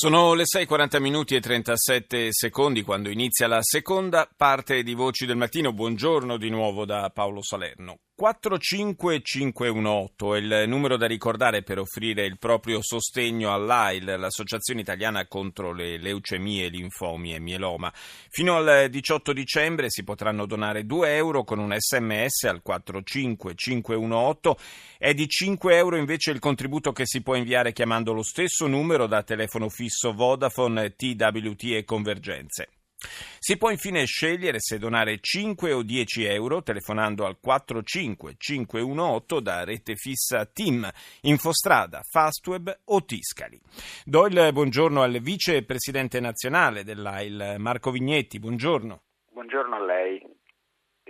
Sono le 6.40 minuti e 37 secondi quando inizia la seconda parte di Voci del Mattino. Buongiorno di nuovo da Paolo Salerno. 45518 è il numero da ricordare per offrire il proprio sostegno all'AIL, l'Associazione Italiana contro le leucemie, linfomi e mieloma. Fino al 18 dicembre si potranno donare 2 euro con un sms al 45518. È di 5 euro invece il contributo che si può inviare chiamando lo stesso numero da telefono fisso Vodafone, TWT e Convergenze. Si può infine scegliere se donare 5 o 10 euro telefonando al 45518 da rete fissa TIM, Infostrada, Fastweb o Tiscali. Do il buongiorno al vicepresidente nazionale dell'AIL, Marco Vignetti. Buongiorno. Buongiorno a lei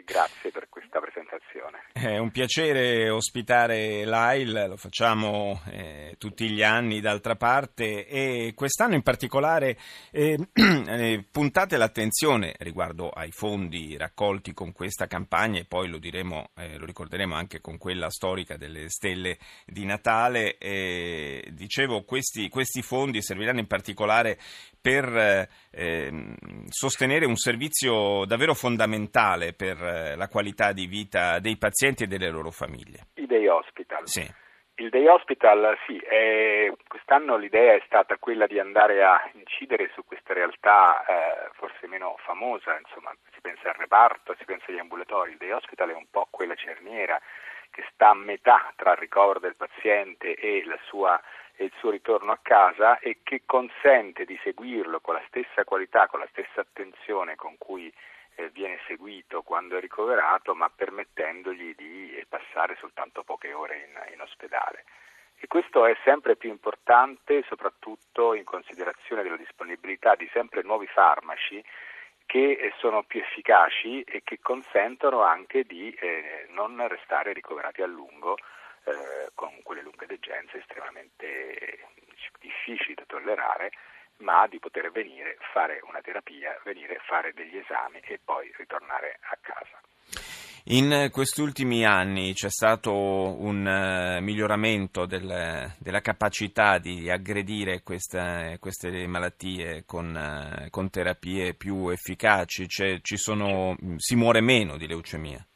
grazie per questa presentazione. È un piacere ospitare l'AIL, lo facciamo eh, tutti gli anni d'altra parte e quest'anno in particolare eh, eh, puntate l'attenzione riguardo ai fondi raccolti con questa campagna e poi lo, diremo, eh, lo ricorderemo anche con quella storica delle stelle di Natale. dicevo, questi, questi fondi serviranno in particolare per eh, sostenere un servizio davvero fondamentale per eh, la qualità di vita dei pazienti e delle loro famiglie. I Day Hospital. Sì. Il Day Hospital, sì, è, quest'anno l'idea è stata quella di andare a incidere su questa realtà eh, forse meno famosa, insomma, si pensa al reparto, si pensa agli ambulatori, il Day Hospital è un po' quella cerniera che sta a metà tra il ricovero del paziente e la sua e il suo ritorno a casa e che consente di seguirlo con la stessa qualità, con la stessa attenzione con cui viene seguito quando è ricoverato, ma permettendogli di eh, passare soltanto poche ore in, in ospedale. E questo è sempre più importante, soprattutto in considerazione della disponibilità di sempre nuovi farmaci che eh, sono più efficaci e che consentono anche di eh, non restare ricoverati a lungo eh, con quelle lunghe degenze estremamente difficili da tollerare, ma di poter venire, fare una terapia, venire, fare degli esami e poi ritornare a casa. In questi ultimi anni c'è stato un uh, miglioramento del, della capacità di aggredire queste, queste malattie con, uh, con, terapie più efficaci, cioè, sono, si muore meno di leucemia?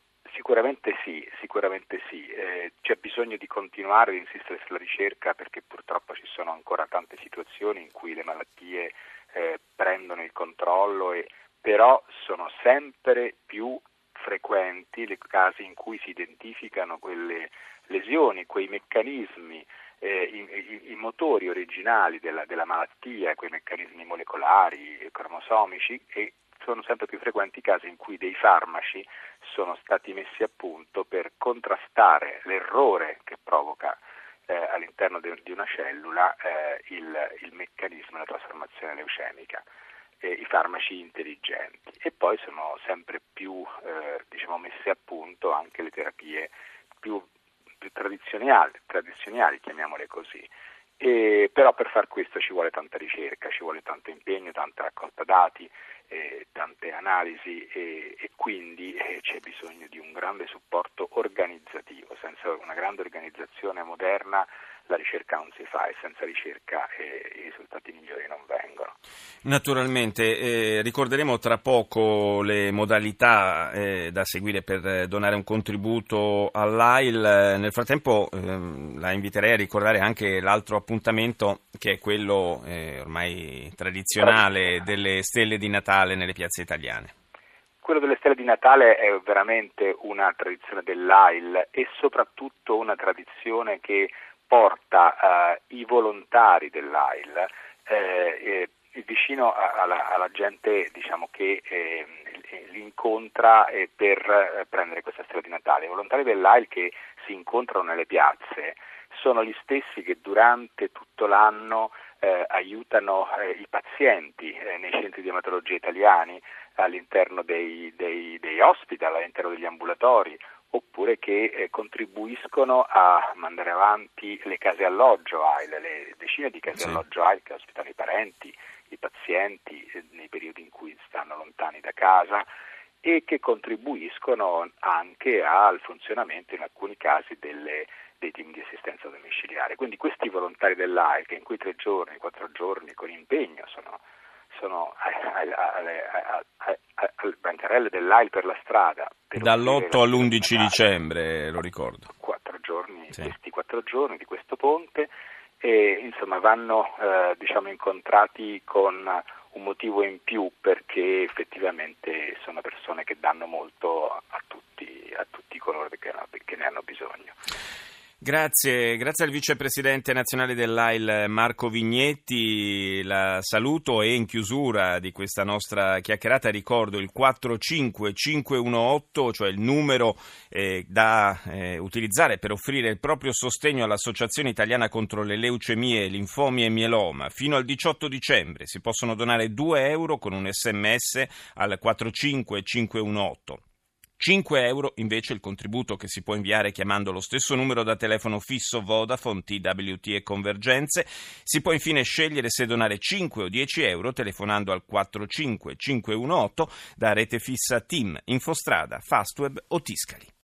Sicuramente sì, sicuramente sì. Eh, c'è bisogno di continuare ad insistere sulla ricerca perché purtroppo ci sono ancora tante situazioni in cui le malattie eh, prendono il controllo, e, però sono sempre più frequenti i casi in cui si identificano quelle lesioni, quei meccanismi, eh, i, i, i, motori originali della, della, malattia, quei meccanismi molecolari, cromosomici e sono sempre più frequenti i casi in cui dei farmaci sono stati messi a punto per contrastare l'errore che provoca eh, all'interno de, di una cellula eh, il, il, meccanismo della trasformazione leucemica, eh, i farmaci intelligenti e poi sono sempre più eh, diciamo, messe a punto anche le terapie più, più tradizionali, tradizionali, chiamiamole così. E, però per far questo ci vuole tanta ricerca, ci vuole tanto impegno, tanta raccolta dati, eh, tante analisi e, e quindi eh, c'è bisogno di un grande supporto organizzativo. Senza una grande organizzazione moderna la ricerca non si fa e senza ricerca eh, i risultati migliori non vengono. Naturalmente, eh, ricorderemo tra poco le modalità eh, da seguire per donare un contributo all'AIL. Nel frattempo ehm, la inviterei a ricordare anche l'altro appuntamento che è quello eh, ormai tradizionale delle stelle di Natale nelle piazze italiane. Quello delle stelle di Natale è veramente una tradizione dell'AIL e soprattutto una tradizione che porta eh, i volontari dell'AIL eh, vicino alla, alla, gente diciamo, che eh, li incontra eh, per eh, prendere questa stella di Natale. I volontari dell'AIL che si incontrano nelle piazze sono gli stessi che durante tutto l'anno eh, aiutano eh, i pazienti eh, nei centri di ematologia italiani all'interno dei, dei, dei hospital, all'interno degli ambulatori oppure che eh, contribuiscono a mandare avanti le case alloggio AIL, le decine di case sì. alloggio AIL che ospitano i parenti, i pazienti eh, nei periodi in cui stanno lontani da casa e che contribuiscono anche al funzionamento in alcuni casi delle, dei team di assistenza domiciliare. Quindi questi volontari dell'AIL che in quei tre giorni, quattro giorni con impegno sono, sono al bancarelle dell'AIL per la strada. Per Dall'8 all'11 dicembre, lo ricordo. Quattro giorni, sì. questi quattro giorni di questo ponte e insomma vanno eh, diciamo, incontrati con un motivo in più perché effettivamente sono persone che danno molto a tutti, a tutti coloro che, che ne hanno bisogno. Grazie, grazie al vicepresidente nazionale dell'AIL Marco Vignetti, la saluto e in chiusura di questa nostra chiacchierata ricordo il 45518, cioè il numero eh, da eh, utilizzare per offrire il proprio sostegno all'Associazione Italiana contro le leucemie, linfomi e mieloma. Fino al 18 dicembre si possono donare 2 euro con un sms al 45518. 5 euro invece il contributo che si può inviare chiamando lo stesso numero da telefono fisso Vodafone, TWT e Convergenze. Si può infine scegliere se donare 5 o 10 euro telefonando al 45518 da rete fissa Team, Infostrada, Fastweb o Tiscali.